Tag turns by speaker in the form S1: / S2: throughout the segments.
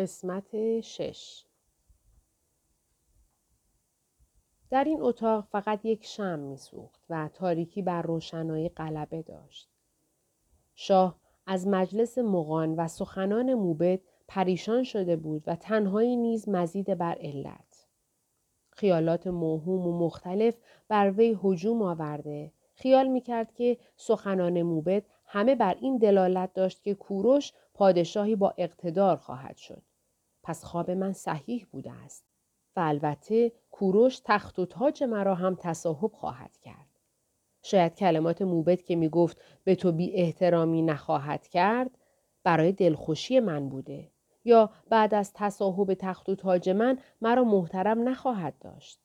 S1: قسمت شش در این اتاق فقط یک شم میسوخت و تاریکی بر روشنایی غلبه داشت. شاه از مجلس مغان و سخنان موبد پریشان شده بود و تنهایی نیز مزید بر علت. خیالات موهوم و مختلف بر وی هجوم آورده خیال می‌کرد که سخنان موبد همه بر این دلالت داشت که کوروش پادشاهی با اقتدار خواهد شد. پس خواب من صحیح بوده است. و البته کوروش تخت و تاج مرا هم تصاحب خواهد کرد. شاید کلمات موبت که می گفت به تو بی احترامی نخواهد کرد برای دلخوشی من بوده یا بعد از تصاحب تخت و تاج من مرا محترم نخواهد داشت.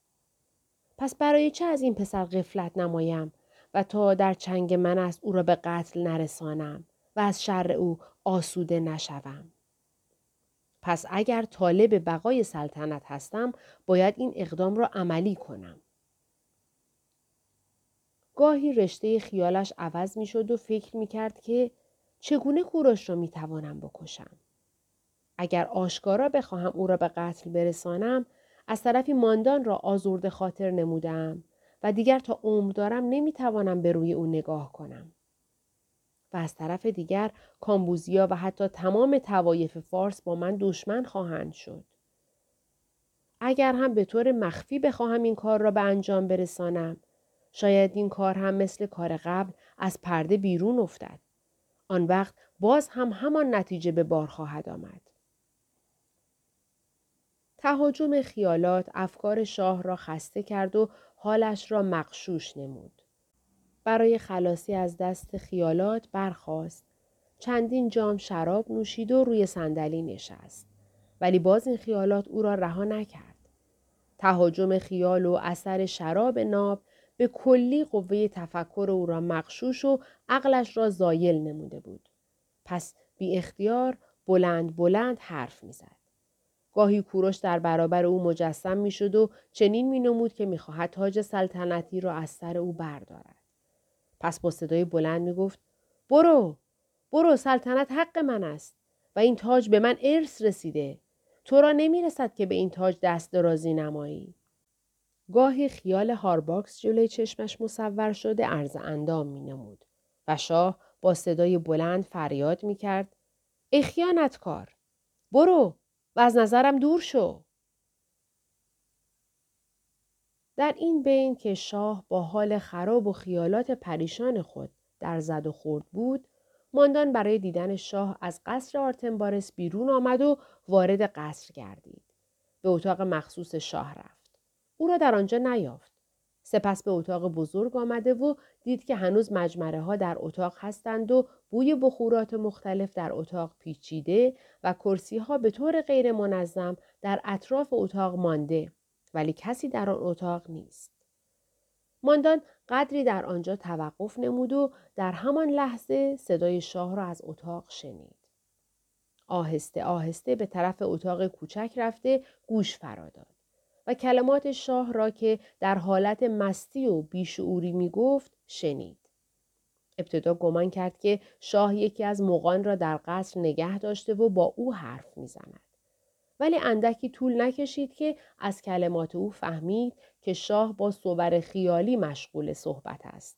S1: پس برای چه از این پسر غفلت نمایم و تا در چنگ من است او را به قتل نرسانم و از شر او آسوده نشوم. پس اگر طالب بقای سلطنت هستم باید این اقدام را عملی کنم. گاهی رشته خیالش عوض می شد و فکر می کرد که چگونه کوروش را می توانم بکشم. اگر آشکارا بخواهم او را به قتل برسانم از طرفی ماندان را آزرد خاطر نمودم و دیگر تا عمر دارم نمی‌توانم به روی او نگاه کنم. از طرف دیگر کامبوزیا و حتی تمام توایف فارس با من دشمن خواهند شد. اگر هم به طور مخفی بخواهم این کار را به انجام برسانم شاید این کار هم مثل کار قبل از پرده بیرون افتد. آن وقت باز هم همان نتیجه به بار خواهد آمد. تهاجم خیالات افکار شاه را خسته کرد و حالش را مقشوش نمود. برای خلاصی از دست خیالات برخاست. چندین جام شراب نوشید و روی صندلی نشست. ولی باز این خیالات او را رها نکرد. تهاجم خیال و اثر شراب ناب به کلی قوه تفکر او را مخشوش و عقلش را زایل نموده بود. پس بی اختیار بلند بلند حرف می‌زد. گاهی کوروش در برابر او مجسم می‌شد و چنین می نمود که می‌خواهد تاج سلطنتی را از سر او بردارد. پس با صدای بلند می گفت برو برو سلطنت حق من است و این تاج به من ارث رسیده. تو را نمی رسد که به این تاج دست درازی نمایی. گاهی خیال هارباکس جلوی چشمش مصور شده عرض اندام می نمود و شاه با صدای بلند فریاد می کرد ای خیانتکار برو و از نظرم دور شو. در این بین که شاه با حال خراب و خیالات پریشان خود در زد و خورد بود ماندان برای دیدن شاه از قصر آرتنبارس بیرون آمد و وارد قصر گردید. به اتاق مخصوص شاه رفت. او را در آنجا نیافت. سپس به اتاق بزرگ آمده و دید که هنوز مجمره ها در اتاق هستند و بوی بخورات مختلف در اتاق پیچیده و کرسی ها به طور غیر منظم در اطراف اتاق مانده ولی کسی در آن اتاق نیست. ماندان قدری در آنجا توقف نمود و در همان لحظه صدای شاه را از اتاق شنید. آهسته آهسته به طرف اتاق کوچک رفته گوش فراداد و کلمات شاه را که در حالت مستی و بیشعوری می گفت شنید. ابتدا گمان کرد که شاه یکی از مغان را در قصر نگه داشته و با او حرف می‌زند. ولی اندکی طول نکشید که از کلمات او فهمید که شاه با صور خیالی مشغول صحبت است.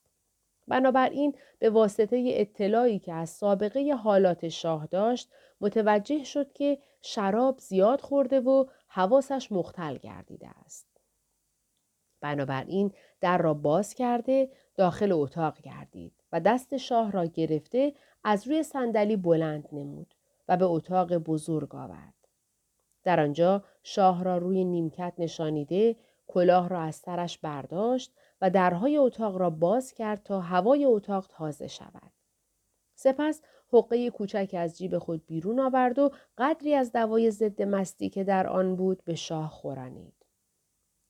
S1: بنابراین به واسطه اطلاعی که از سابقه حالات شاه داشت متوجه شد که شراب زیاد خورده و حواسش مختل گردیده است. بنابراین در را باز کرده داخل اتاق گردید و دست شاه را گرفته از روی صندلی بلند نمود و به اتاق بزرگ آورد. در آنجا شاه را روی نیمکت نشانیده کلاه را از سرش برداشت و درهای اتاق را باز کرد تا هوای اتاق تازه شود. سپس حقه کوچک از جیب خود بیرون آورد و قدری از دوای ضد مستی که در آن بود به شاه خورانید.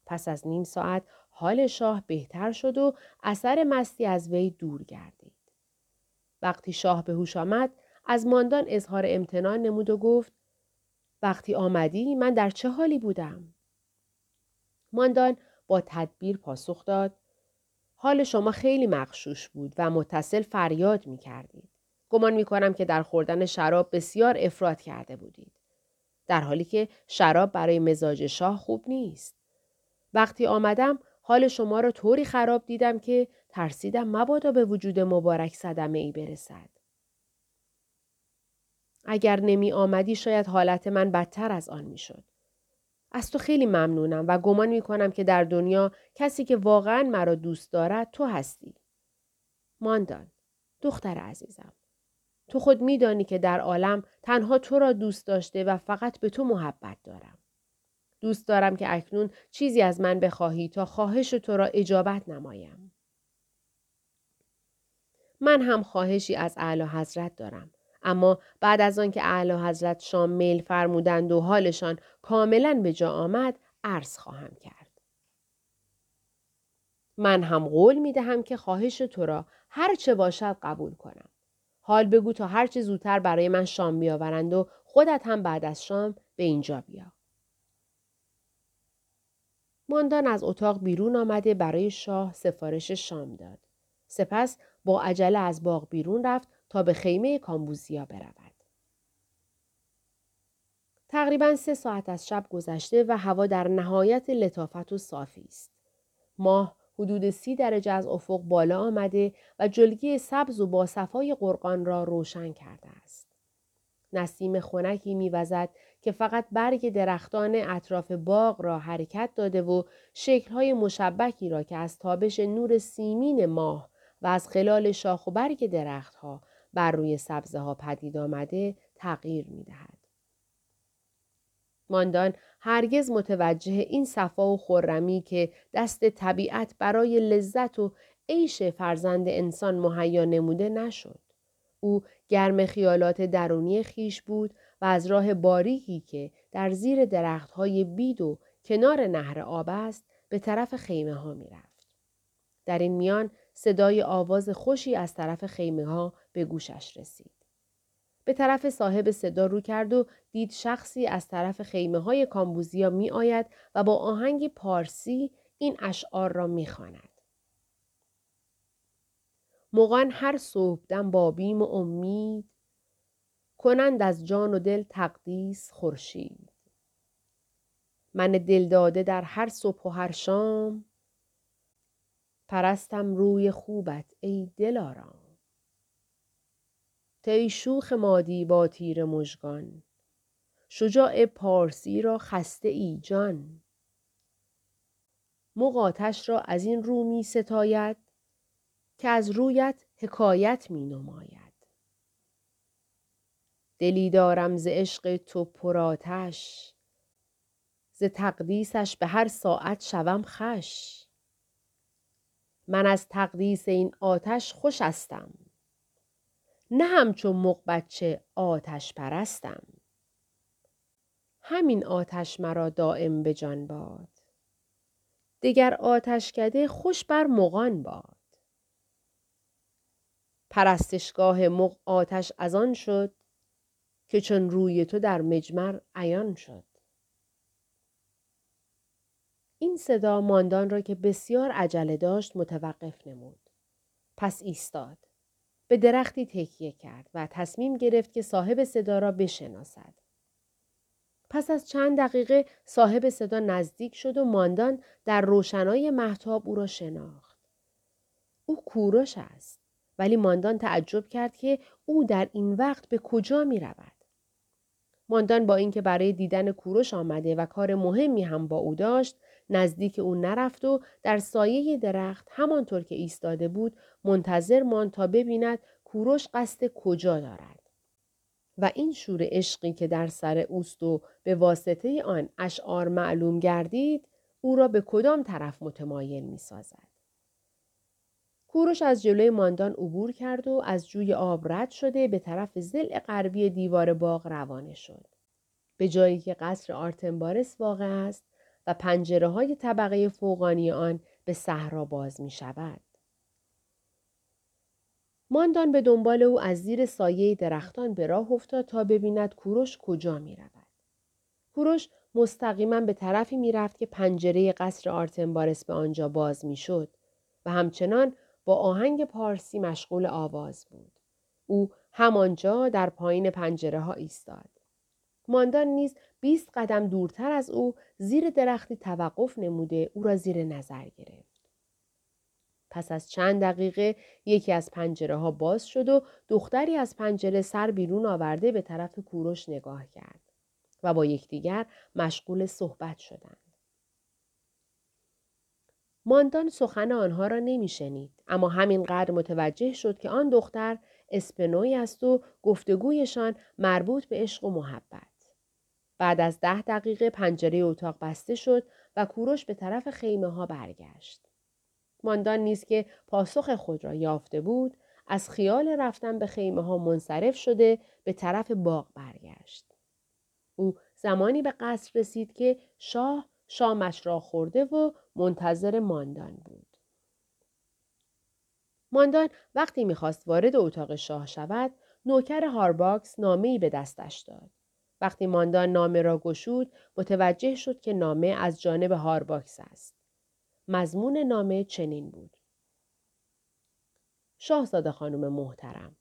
S1: پس از نیم ساعت حال شاه بهتر شد و اثر مستی از وی دور گردید. وقتی شاه به هوش آمد از ماندان اظهار امتنان نمود و گفت وقتی آمدی من در چه حالی بودم؟ ماندان با تدبیر پاسخ داد حال شما خیلی مخشوش بود و متصل فریاد می کردید. گمان می کنم که در خوردن شراب بسیار افراد کرده بودید. در حالی که شراب برای مزاج شاه خوب نیست. وقتی آمدم حال شما را طوری خراب دیدم که ترسیدم مبادا به وجود مبارک صدمه ای برسد. اگر نمی آمدی شاید حالت من بدتر از آن می شد. از تو خیلی ممنونم و گمان می کنم که در دنیا کسی که واقعا مرا دوست دارد تو هستی. ماندان، دختر عزیزم. تو خود میدانی که در عالم تنها تو را دوست داشته و فقط به تو محبت دارم. دوست دارم که اکنون چیزی از من بخواهی تا خواهش تو را اجابت نمایم. من هم خواهشی از اعلی حضرت دارم. اما بعد از آنکه اعلی حضرت شام میل فرمودند و حالشان کاملا به جا آمد عرض خواهم کرد. من هم قول می دهم که خواهش تو را هر چه باشد قبول کنم. حال بگو تا هر چه زودتر برای من شام بیاورند و خودت هم بعد از شام به اینجا بیا. ماندان از اتاق بیرون آمده برای شاه سفارش شام داد. سپس با عجله از باغ بیرون رفت تا به خیمه کامبوزیا برود. تقریبا سه ساعت از شب گذشته و هوا در نهایت لطافت و صافی است. ماه حدود سی درجه از افق بالا آمده و جلگی سبز و با صفای قرقان را روشن کرده است. نسیم خنکی میوزد که فقط برگ درختان اطراف باغ را حرکت داده و شکلهای مشبکی را که از تابش نور سیمین ماه و از خلال شاخ و برگ درختها بر روی سبزه ها پدید آمده تغییر می دهد. ماندان هرگز متوجه این صفا و خرمی که دست طبیعت برای لذت و عیش فرزند انسان مهیا نموده نشد. او گرم خیالات درونی خیش بود و از راه باریکی که در زیر درختهای بید و کنار نهر آب است به طرف خیمه ها می رفت. در این میان صدای آواز خوشی از طرف خیمه ها به گوشش رسید. به طرف صاحب صدا رو کرد و دید شخصی از طرف خیمه های کامبوزیا می آید و با آهنگ پارسی این اشعار را می خاند. مغان هر صبحدم با بیم و امید کنند از جان و دل تقدیس خورشید من دل داده در هر صبح و هر شام پرستم روی خوبت ای دلارام. تی شوخ مادی با تیر مژگان شجاع پارسی را خسته ای جان. مقاتش را از این رو می ستاید که از رویت حکایت می نماید. دلی دارم ز عشق تو پراتش ز تقدیسش به هر ساعت شوم خش من از تقدیس این آتش خوش هستم. نه همچون مق بچه آتش پرستم. همین آتش مرا دائم به جان باد. دگر آتشکده خوش بر مغان باد. پرستشگاه مغ آتش از آن شد که چون روی تو در مجمر عیان شد. این صدا ماندان را که بسیار عجله داشت متوقف نمود. پس ایستاد. به درختی تکیه کرد و تصمیم گرفت که صاحب صدا را بشناسد. پس از چند دقیقه صاحب صدا نزدیک شد و ماندان در روشنای محتاب او را شناخت. او کوروش است ولی ماندان تعجب کرد که او در این وقت به کجا می رود. ماندان با اینکه برای دیدن کوروش آمده و کار مهمی هم با او داشت نزدیک او نرفت و در سایه درخت همانطور که ایستاده بود منتظر ماند تا ببیند کوروش قصد کجا دارد. و این شور عشقی که در سر اوست و به واسطه آن اشعار معلوم گردید او را به کدام طرف متمایل می سازد. کوروش از جلوی ماندان عبور کرد و از جوی آب رد شده به طرف زل غربی دیوار باغ روانه شد. به جایی که قصر آرتنبارس واقع است و پنجره های طبقه فوقانی آن به صحرا باز می شود. ماندان به دنبال او از زیر سایه درختان به راه افتاد تا ببیند کوروش کجا می رود. کوروش مستقیما به طرفی می رفت که پنجره قصر آرتنبارس به آنجا باز می شد و همچنان با آهنگ پارسی مشغول آواز بود. او همانجا در پایین پنجره ها ایستاد. ماندان نیز بیست قدم دورتر از او زیر درختی توقف نموده او را زیر نظر گرفت. پس از چند دقیقه یکی از پنجره ها باز شد و دختری از پنجره سر بیرون آورده به طرف کوروش نگاه کرد و با یکدیگر مشغول صحبت شدند. ماندان سخن آنها را نمیشنید اما همینقدر متوجه شد که آن دختر اسپنوی است و گفتگویشان مربوط به عشق و محبت. بعد از ده دقیقه پنجره اتاق بسته شد و کوروش به طرف خیمه ها برگشت. ماندان نیز که پاسخ خود را یافته بود از خیال رفتن به خیمه ها منصرف شده به طرف باغ برگشت. او زمانی به قصر رسید که شاه شامش را خورده و منتظر ماندان بود. ماندان وقتی می‌خواست وارد اتاق شاه شود نوکر هارباکس نامهای به دستش داد. وقتی ماندان نامه را گشود متوجه شد که نامه از جانب هارباکس است. مضمون نامه چنین بود. شاهزاده خانم محترم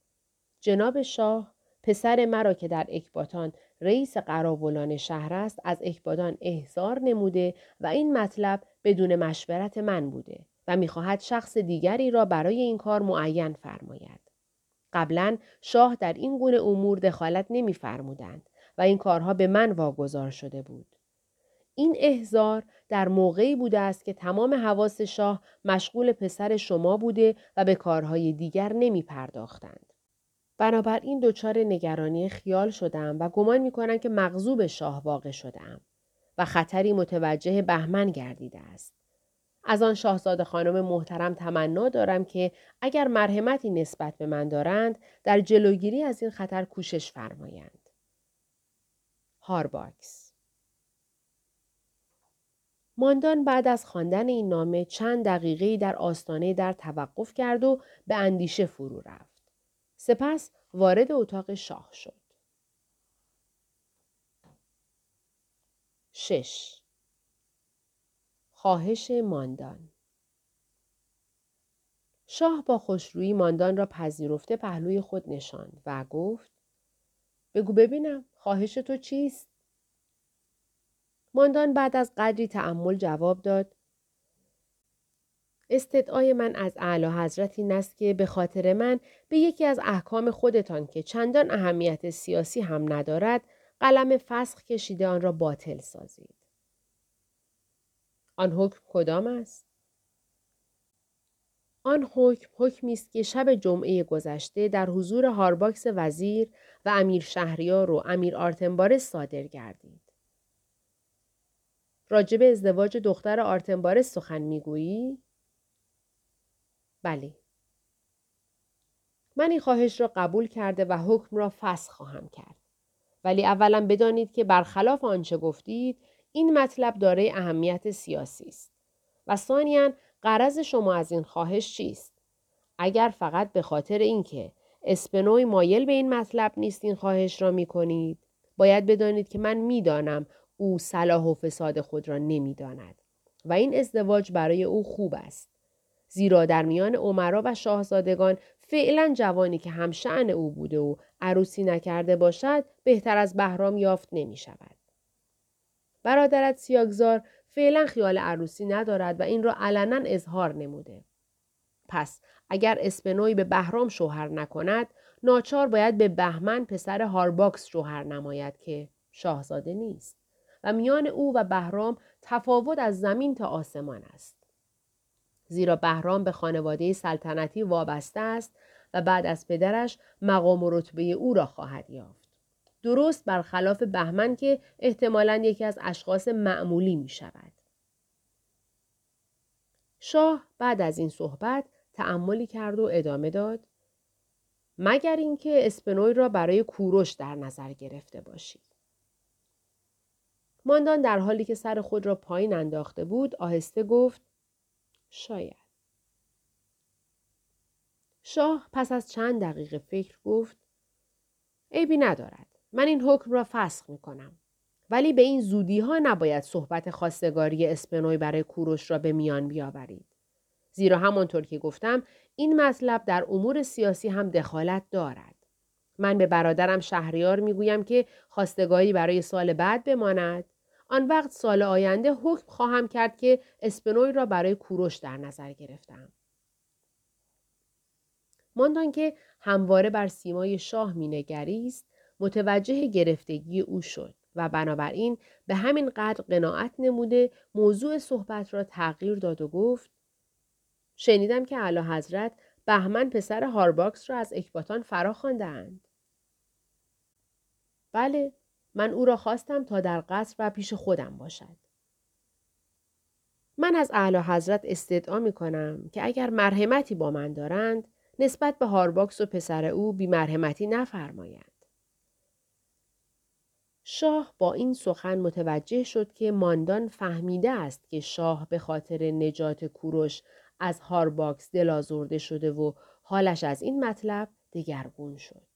S1: جناب شاه پسر مرا که در اکباتان رئیس قراولان شهر است از اکبادان احضار نموده و این مطلب بدون مشورت من بوده و می‌خواهد شخص دیگری را برای این کار معین فرماید. قبلا شاه در این گونه امور دخالت نمیفرمودند و این کارها به من واگذار شده بود. این احزار در موقعی بوده است که تمام حواس شاه مشغول پسر شما بوده و به کارهای دیگر نمی پرداختند. بنابراین دچار نگرانی خیال شدم و گمان می کنم که مغضوب شاه واقع شدم و خطری متوجه بهمن گردیده است. از آن شاهزاده خانم محترم تمنا دارم که اگر مرحمتی نسبت به من دارند در جلوگیری از این خطر کوشش فرمایند. هارباکس ماندان بعد از خواندن این نامه چند دقیقه در آستانه در توقف کرد و به اندیشه فرو رفت. سپس وارد اتاق شاه شد. شش خواهش ماندان شاه با خوشرویی ماندان را پذیرفته پهلوی خود نشاند و گفت بگو ببینم خواهش تو چیست؟ ماندان بعد از قدری تعمل جواب داد استدعای من از اعلی حضرت این است که به خاطر من به یکی از احکام خودتان که چندان اهمیت سیاسی هم ندارد قلم فسخ کشیده آن را باطل سازید. آن حکم کدام است؟ آن حکم حکمی است که شب جمعه گذشته در حضور هارباکس وزیر و امیر شهریار و امیر آرتنبارس صادر گردید. راجب ازدواج دختر آرتنبارس سخن می‌گویی؟ بله. من این خواهش را قبول کرده و حکم را فسخ خواهم کرد. ولی اولا بدانید که برخلاف آنچه گفتید این مطلب دارای اهمیت سیاسی است. و ثانیا قرض شما از این خواهش چیست؟ اگر فقط به خاطر اینکه اسپنوی مایل به این مطلب نیست این خواهش را می کنید باید بدانید که من می‌دانم او صلاح و فساد خود را نمی‌داند و این ازدواج برای او خوب است. زیرا در میان عمرا و شاهزادگان فعلا جوانی که همشعن او بوده و عروسی نکرده باشد بهتر از بهرام یافت نمی شود. برادرت سیاگزار فعلا خیال عروسی ندارد و این را علنا اظهار نموده. پس اگر اسپنوی به بهرام شوهر نکند ناچار باید به بهمن پسر هارباکس شوهر نماید که شاهزاده نیست و میان او و بهرام تفاوت از زمین تا آسمان است. زیرا بهرام به خانواده سلطنتی وابسته است و بعد از پدرش مقام و رتبه او را خواهد یافت. درست برخلاف بهمن که احتمالا یکی از اشخاص معمولی می شود. شاه بعد از این صحبت تأملی کرد و ادامه داد مگر اینکه اسپنوی را برای کوروش در نظر گرفته باشید. ماندان در حالی که سر خود را پایین انداخته بود آهسته گفت شاید. شاه پس از چند دقیقه فکر گفت عیبی ندارد. من این حکم را فسخ می کنم. ولی به این زودی ها نباید صحبت خواستگاری اسپنوی برای کوروش را به میان بیاورید. زیرا همانطور که گفتم این مطلب در امور سیاسی هم دخالت دارد. من به برادرم شهریار می‌گویم که خواستگاری برای سال بعد بماند آن وقت سال آینده حکم خواهم کرد که اسپنوی را برای کوروش در نظر گرفتم ماندان که همواره بر سیمای شاه مینگریست متوجه گرفتگی او شد و بنابراین به همین قدر قناعت نموده موضوع صحبت را تغییر داد و گفت شنیدم که اعلی حضرت بهمن پسر هارپاکس را از اکباتان فرا خواندهاند. بله من او را خواستم تا در قصر و پیش خودم باشد. من از اعلی حضرت استدعا می کنم که اگر مرحمتی با من دارند نسبت به هارپاکس و پسر او بی مرحمتی نفرمایند. شاه با این سخن متوجه شد که ماندان فهمیده است که شاه به خاطر نجات کوروش از هارپاکس دل‌آزرده شده و حالش از این مطلب دگرگون شد.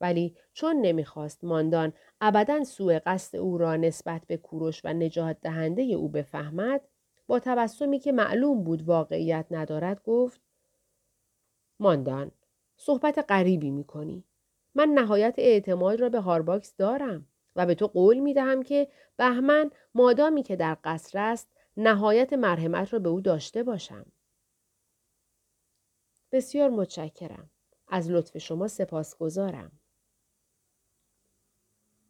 S1: ولی چون نمی‌خواست ماندان ابدا سوء قصد او را نسبت به کوروش و نجات دهنده او بفهمد با تبسمی که معلوم بود واقعیت ندارد گفت ماندان صحبت غریبی می‌کنی من نهایت اعتماد را به هارپاکس دارم و به تو قول می دهم که بهمن مادامی که در قصر است نهایت مرحمت را به او داشته باشم. بسیار متشکرم. از لطف شما سپاسگزارم.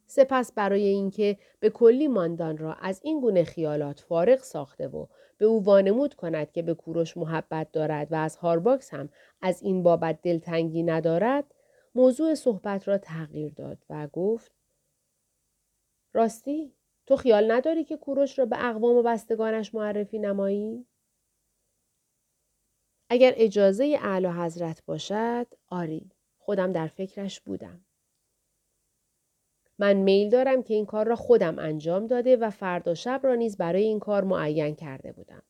S1: سپس برای اینکه به کلی ماندان را از این گونه خیالات فارغ ساخته و به او وانمود کند که به کوروش محبت دارد و از هارباکس هم از این بابت دلتنگی ندارد موضوع صحبت را تغییر داد و گفت راستی تو خیال نداری که کوروش را به اقوام و بستگانش معرفی نمایی؟ اگر اجازه اعلی حضرت باشد آری خودم در فکرش بودم. من میل دارم که این کار را خودم انجام داده و فردا شب را نیز برای این کار معین کرده بودم.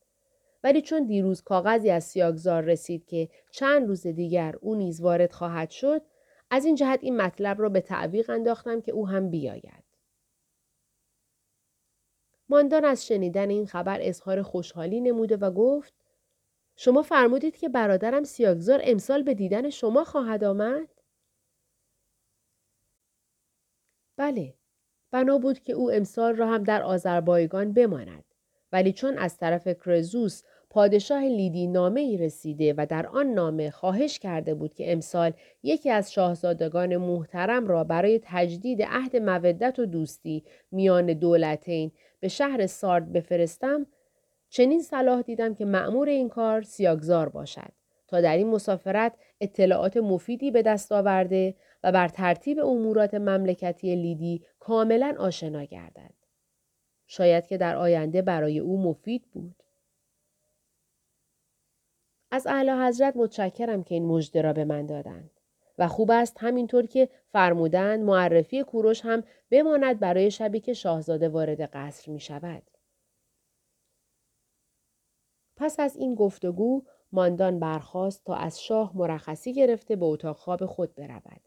S1: ولی چون دیروز کاغذی از سیاگزار رسید که چند روز دیگر او نیز وارد خواهد شد از این جهت این مطلب را به تعویق انداختم که او هم بیاید. ماندان از شنیدن این خبر اظهار خوشحالی نموده و گفت شما فرمودید که برادرم سیاگزار امسال به دیدن شما خواهد آمد؟ بله. بنا بود که او امسال را هم در آذربایگان بماند. ولی چون از طرف کرزوس پادشاه لیدی نامه ای رسیده و در آن نامه خواهش کرده بود که امسال یکی از شاهزادگان محترم را برای تجدید عهد مودت و دوستی میان دولتین به شهر سارد بفرستم چنین صلاح دیدم که معمور این کار سیاگزار باشد تا در این مسافرت اطلاعات مفیدی به دست آورده و بر ترتیب امورات مملکتی لیدی کاملا آشنا گردد. شاید که در آینده برای او مفید بود. از اعلی حضرت متشکرم که این مژده را به من دادند. و خوب است همینطور که فرمودند معرفی کوروش هم بماند برای شبی که شاهزاده وارد قصر می شود. پس از این گفتگو ماندان برخواست تا از شاه مرخصی گرفته به اتاق خواب خود برود.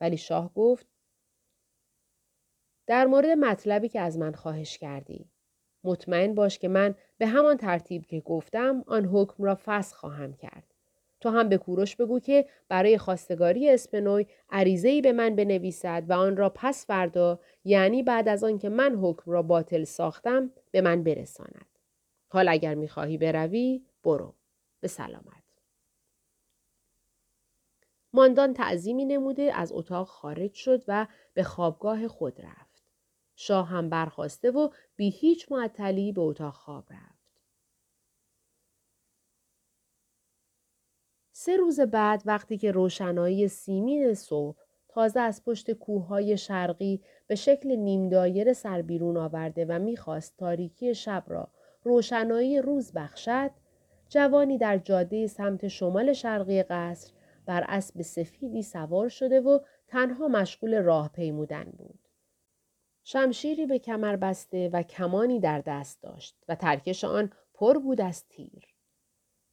S1: ولی شاه گفت در مورد مطلبی که از من خواهش کردی مطمئن باش که من به همان ترتیب که گفتم آن حکم را فسخ خواهم کرد. تو هم به کوروش بگو که برای خواستگاری اسپنوی عریضه‌ای به من بنویسد و آن را پس فردا یعنی بعد از آن که من حکم را باطل ساختم به من برساند. حال اگر می‌خواهی بروی برو. به سلامت. ماندان تعظیمی نموده از اتاق خارج شد و به خوابگاه خود رفت. شاه هم برخواسته و بی هیچ معطلی به اتاق خواب رفت. سه روز بعد وقتی که روشنایی سیمین صبح تازه از پشت کوههای شرقی به شکل نیم دایر سر بیرون آورده و می‌خواست تاریکی شب را روشنایی روز بخشد جوانی در جاده سمت شمال شرقی قصر بر اسب سفیدی سوار شده و تنها مشغول راه پیمودن بود. شمشیری به کمر بسته و کمانی در دست داشت و ترکش آن پر بود از تیر.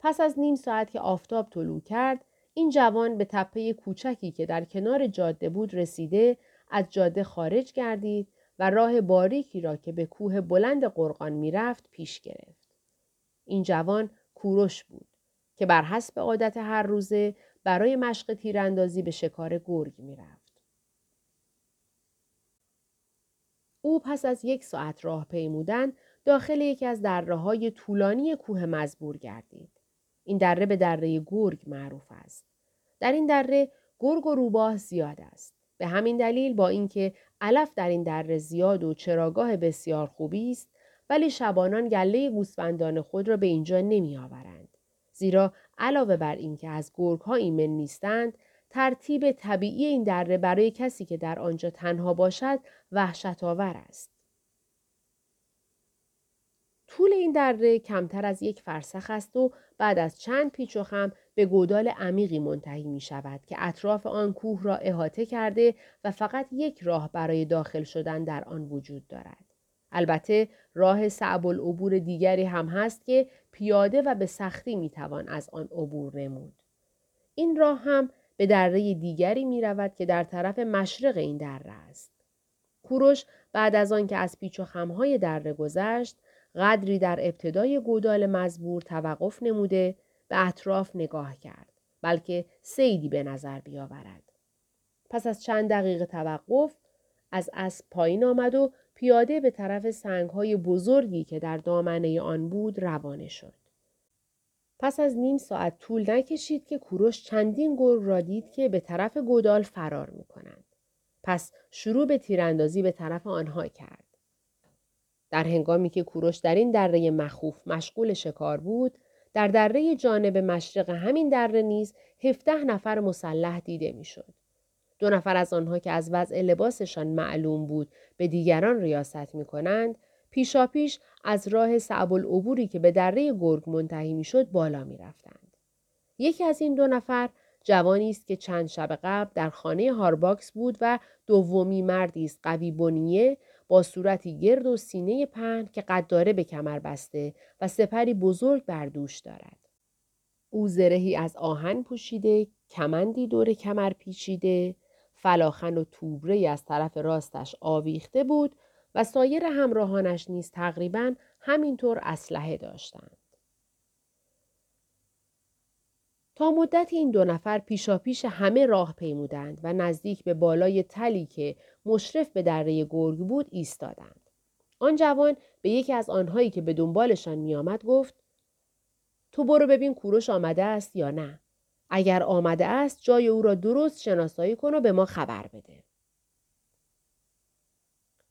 S1: پس از نیم ساعت که آفتاب طلوع کرد این جوان به تپه کوچکی که در کنار جاده بود رسیده از جاده خارج گردید و راه باریکی را که به کوه بلند قرقان می‌رفت پیش گرفت. این جوان کوروش بود که بر حسب عادت هر روزه برای مشق تیراندازی به شکار گرگ می‌رفت. او پس از یک ساعت راه پیمودن داخل یکی از دره های طولانی کوه مزبور گردید. این دره به دره گرگ معروف است. در این دره گرگ و روباه زیاد است. به همین دلیل با اینکه علف در این دره زیاد و چراگاه بسیار خوبی است ولی شبانان گله گوسفندان خود را به اینجا نمی آورند. زیرا علاوه بر اینکه از گرگ ها ایمن نیستند ترتیب طبیعی این دره برای کسی که در آنجا تنها باشد وحشت آور است. طول این دره کمتر از یک فرسخ است و بعد از چند پیچ و خم به گودال عمیقی منتهی می شود که اطراف آن کوه را احاطه کرده و فقط یک راه برای داخل شدن در آن وجود دارد. البته راه صعب العبور دیگری هم هست که پیاده و به سختی می توان از آن عبور نمود. این راه هم به دره دیگری می رود که در طرف مشرق این دره است. کوروش بعد از آن که از پیچ و خمهای دره گذشت قدری در ابتدای گودال مزبور توقف نموده به اطراف نگاه کرد بلکه سیدی به نظر بیاورد. پس از چند دقیقه توقف از اسب پایین آمد و پیاده به طرف سنگهای بزرگی که در دامنه آن بود روانه شد. پس از نیم ساعت طول نکشید که کوروش چندین گرگ را دید که به طرف گودال فرار می کنند. پس شروع به تیراندازی به طرف آنها کرد. در هنگامی که کوروش در این دره مخوف مشغول شکار بود، در دره جانب مشرق همین دره نیز هفته نفر مسلح دیده می‌شد. دو نفر از آنها که از وضع لباسشان معلوم بود به دیگران ریاست می کنند، پیشاپیش از راه صعب العبوری که به دره گرگ منتهی می‌شد بالا می رفتند. یکی از این دو نفر جوانی است که چند شب قبل در خانه هارباکس بود و دومی مردی است قوی بنیه با صورتی گرد و سینه پهن که قداره به کمر بسته و سپری بزرگ بر دوش دارد. او زرهی از آهن پوشیده، کمندی دور کمر پیچیده، فلاخن و توبره از طرف راستش آویخته بود و سایر همراهانش نیز تقریبا همینطور اسلحه داشتند. تا مدت این دو نفر پیشاپیش همه راه پیمودند و نزدیک به بالای تلی که مشرف به دره گرگ بود ایستادند. آن جوان به یکی از آنهایی که به دنبالشان میآمد گفت تو برو ببین کوروش آمده است یا نه. اگر آمده است جای او را درست شناسایی کن و به ما خبر بده.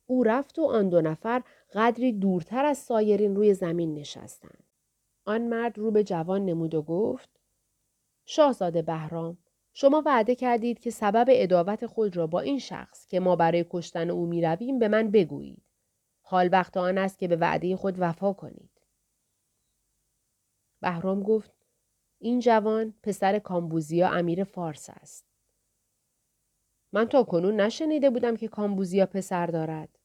S1: او رفت و آن دو نفر قدری دورتر از سایرین روی زمین نشستند. آن مرد رو به جوان نمود و گفت شاهزاده بهرام شما وعده کردید که سبب اداوت خود را با این شخص که ما برای کشتن او می رویم به من بگویید. حال وقت آن است که به وعده خود وفا کنید. بهرام گفت این جوان پسر کامبوزیا امیر فارس است. من تا کنون نشنیده بودم که کامبوزیا پسر دارد.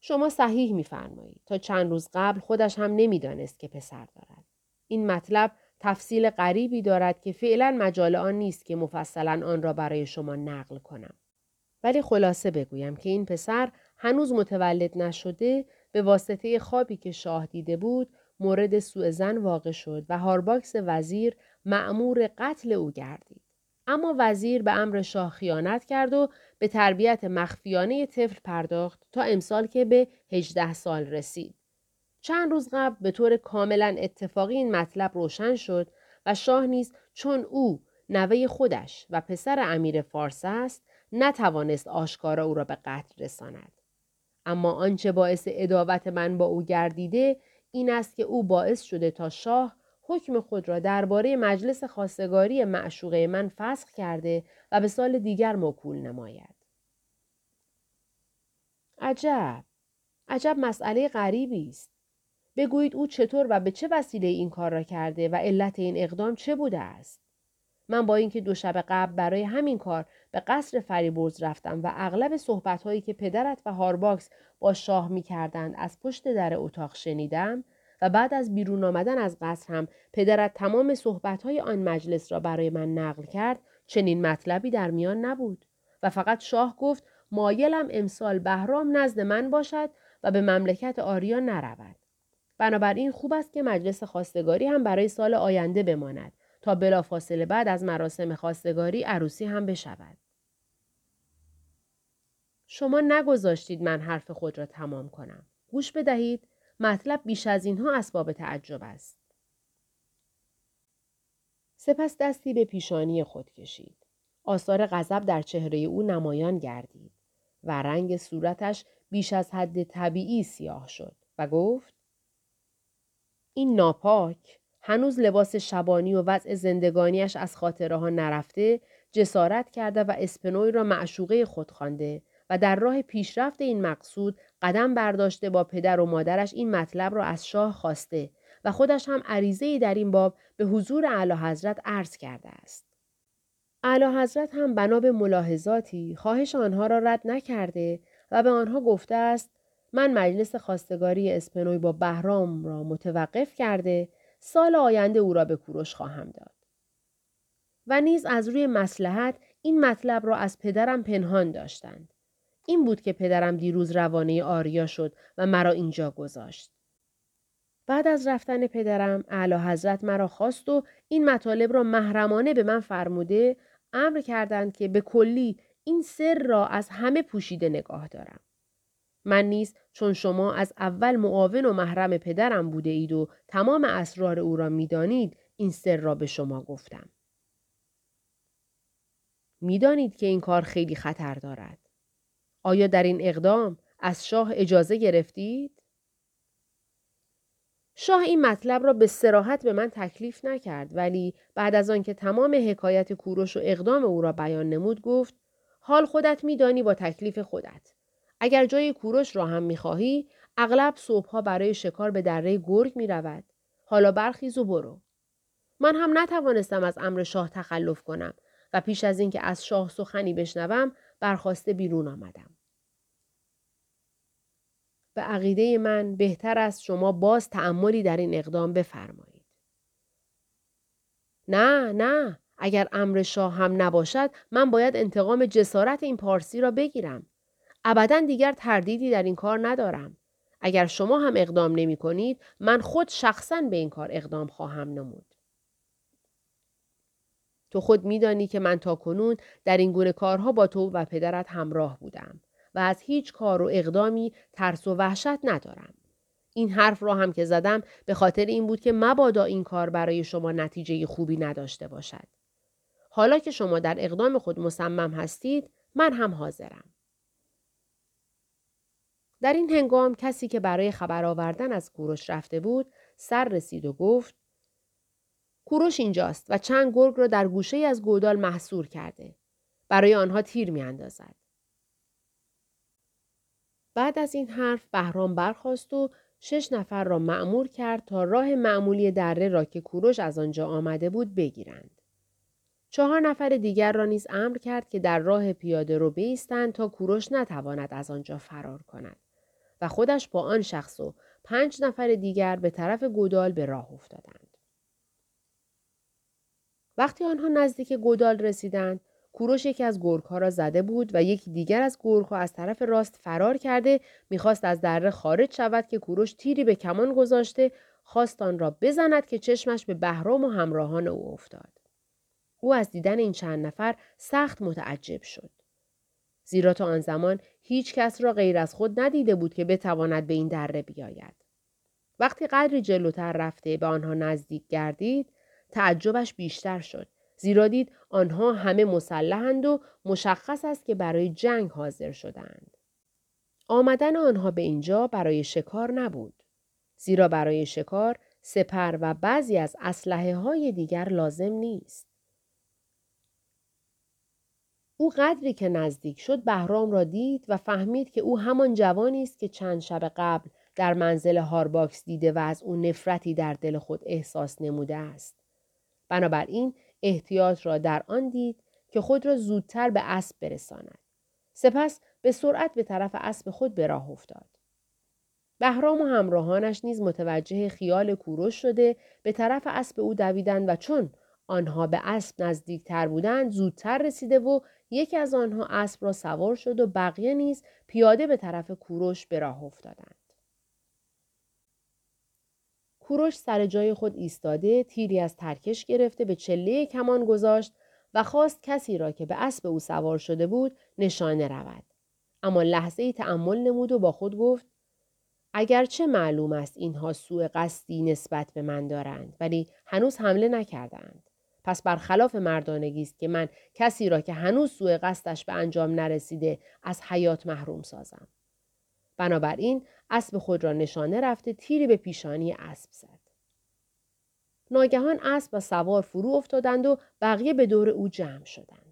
S1: شما صحیح میفرمایید تا چند روز قبل خودش هم نمی‌دانست که پسر دارد. این مطلب تفصیل غریبی دارد که فعلا مجال آن نیست که مفصلا آن را برای شما نقل کنم. ولی خلاصه بگویم که این پسر هنوز متولد نشده به واسطه خوابی که شاه دیده بود مورد سوء زن واقع شد و هارباکس وزیر معمور قتل او گردید. اما وزیر به امر شاه خیانت کرد و به تربیت مخفیانه طفل پرداخت تا امسال که به 18 سال رسید. چند روز قبل به طور کاملا اتفاقی این مطلب روشن شد و شاه نیز چون او نوه خودش و پسر امیر فارس است نتوانست آشکارا او را به قتل رساند. اما آنچه باعث اداوت من با او گردیده این است که او باعث شده تا شاه حکم خود را درباره مجلس خواستگاری معشوقه من فسخ کرده و به سال دیگر موکول نماید. عجب عجب مسئله غریبی است بگویید او چطور و به چه وسیله این کار را کرده و علت این اقدام چه بوده است؟ من با اینکه دو شب قبل برای همین کار به قصر فریبرز رفتم و اغلب صحبتهایی که پدرت و هارباکس با شاه می کردند از پشت در اتاق شنیدم و بعد از بیرون آمدن از قصر هم پدرت تمام صحبتهای آن مجلس را برای من نقل کرد چنین مطلبی در میان نبود و فقط شاه گفت مایلم امسال بهرام نزد من باشد و به مملکت آریا نرود. بنابراین خوب است که مجلس خواستگاری هم برای سال آینده بماند تا بلافاصله بعد از مراسم خواستگاری عروسی هم بشود. شما نگذاشتید من حرف خود را تمام کنم. گوش بدهید مطلب بیش از اینها اسباب تعجب است. سپس دستی به پیشانی خود کشید. آثار غضب در چهره او نمایان گردید و رنگ صورتش بیش از حد طبیعی سیاه شد و گفت این ناپاک هنوز لباس شبانی و وضع زندگانیش از خاطره ها نرفته جسارت کرده و اسپنوی را معشوقه خود خوانده و در راه پیشرفت این مقصود قدم برداشته با پدر و مادرش این مطلب را از شاه خواسته و خودش هم عریضه در این باب به حضور اعلی حضرت عرض کرده است. اعلی حضرت هم بنا به ملاحظاتی خواهش آنها را رد نکرده و به آنها گفته است من مجلس خواستگاری اسپنوی با بهرام را متوقف کرده سال آینده او را به کوروش خواهم داد. و نیز از روی مسلحت این مطلب را از پدرم پنهان داشتند. این بود که پدرم دیروز روانه آریا شد و مرا اینجا گذاشت. بعد از رفتن پدرم اعلی حضرت مرا خواست و این مطالب را محرمانه به من فرموده امر کردند که به کلی این سر را از همه پوشیده نگاه دارم. من نیز چون شما از اول معاون و محرم پدرم بوده اید و تمام اسرار او را می‌دانید این سر را به شما گفتم. می‌دانید که این کار خیلی خطر دارد. آیا در این اقدام از شاه اجازه گرفتید؟ شاه این مطلب را به سراحت به من تکلیف نکرد ولی بعد از آنکه تمام حکایت کوروش و اقدام او را بیان نمود گفت حال خودت میدانی با تکلیف خودت اگر جای کوروش را هم می‌خواهی اغلب صبحها برای شکار به دره گرگ می رود. حالا برخیز و برو. من هم نتوانستم از امر شاه تخلف کنم و پیش از اینکه از شاه سخنی بشنوم برخواسته بیرون آمدم. به عقیده من بهتر است شما باز تعملی در این اقدام بفرمایید. نه نه اگر امر شاه هم نباشد من باید انتقام جسارت این پارسی را بگیرم. ابدا دیگر تردیدی در این کار ندارم. اگر شما هم اقدام نمی کنید من خود شخصا به این کار اقدام خواهم نمود. تو خود میدانی که من تا کنون در این گونه کارها با تو و پدرت همراه بودم و از هیچ کار و اقدامی ترس و وحشت ندارم. این حرف را هم که زدم به خاطر این بود که مبادا این کار برای شما نتیجه خوبی نداشته باشد. حالا که شما در اقدام خود مصمم هستید من هم حاضرم. در این هنگام کسی که برای خبر آوردن از کوروش رفته بود سر رسید و گفت کوروش اینجاست و چند گرگ را در گوشه از گودال محصور کرده. برای آنها تیر می اندازد. بعد از این حرف بهرام برخواست و شش نفر را معمور کرد تا راه معمولی دره را که کوروش از آنجا آمده بود بگیرند. چهار نفر دیگر را نیز امر کرد که در راه پیاده رو بیستند تا کوروش نتواند از آنجا فرار کند و خودش با آن شخص و پنج نفر دیگر به طرف گودال به راه افتادند. وقتی آنها نزدیک گودال رسیدند کوروش یکی از گرگها را زده بود و یکی دیگر از گرگها از طرف راست فرار کرده می‌خواست از دره خارج شود که کوروش تیری به کمان گذاشته خواست آن را بزند که چشمش به بهرام و همراهان او افتاد او از دیدن این چند نفر سخت متعجب شد زیرا تا آن زمان هیچ کس را غیر از خود ندیده بود که بتواند به این دره بیاید وقتی قدری جلوتر رفته به آنها نزدیک گردید تعجبش بیشتر شد زیرا دید آنها همه مسلحند و مشخص است که برای جنگ حاضر شدند. آمدن آنها به اینجا برای شکار نبود. زیرا برای شکار سپر و بعضی از اسلحه های دیگر لازم نیست. او قدری که نزدیک شد بهرام را دید و فهمید که او همان جوانی است که چند شب قبل در منزل هارباکس دیده و از او نفرتی در دل خود احساس نموده است. بنابراین احتیاط را در آن دید که خود را زودتر به اسب برساند. سپس به سرعت به طرف اسب خود به راه افتاد. بهرام و همراهانش نیز متوجه خیال کوروش شده به طرف اسب او دویدند و چون آنها به اسب نزدیکتر بودند زودتر رسیده و یکی از آنها اسب را سوار شد و بقیه نیز پیاده به طرف کوروش به راه افتادند. کوروش سر جای خود ایستاده تیری از ترکش گرفته به چله کمان گذاشت و خواست کسی را که به اسب او سوار شده بود نشانه رود. اما لحظه ای تأمل نمود و با خود گفت اگرچه معلوم است اینها سوء قصدی نسبت به من دارند ولی هنوز حمله نکردند. پس برخلاف مردانگی است که من کسی را که هنوز سوء قصدش به انجام نرسیده از حیات محروم سازم. بنابراین اسب خود را نشانه رفته تیری به پیشانی اسب زد. ناگهان اسب و سوار فرو افتادند و بقیه به دور او جمع شدند.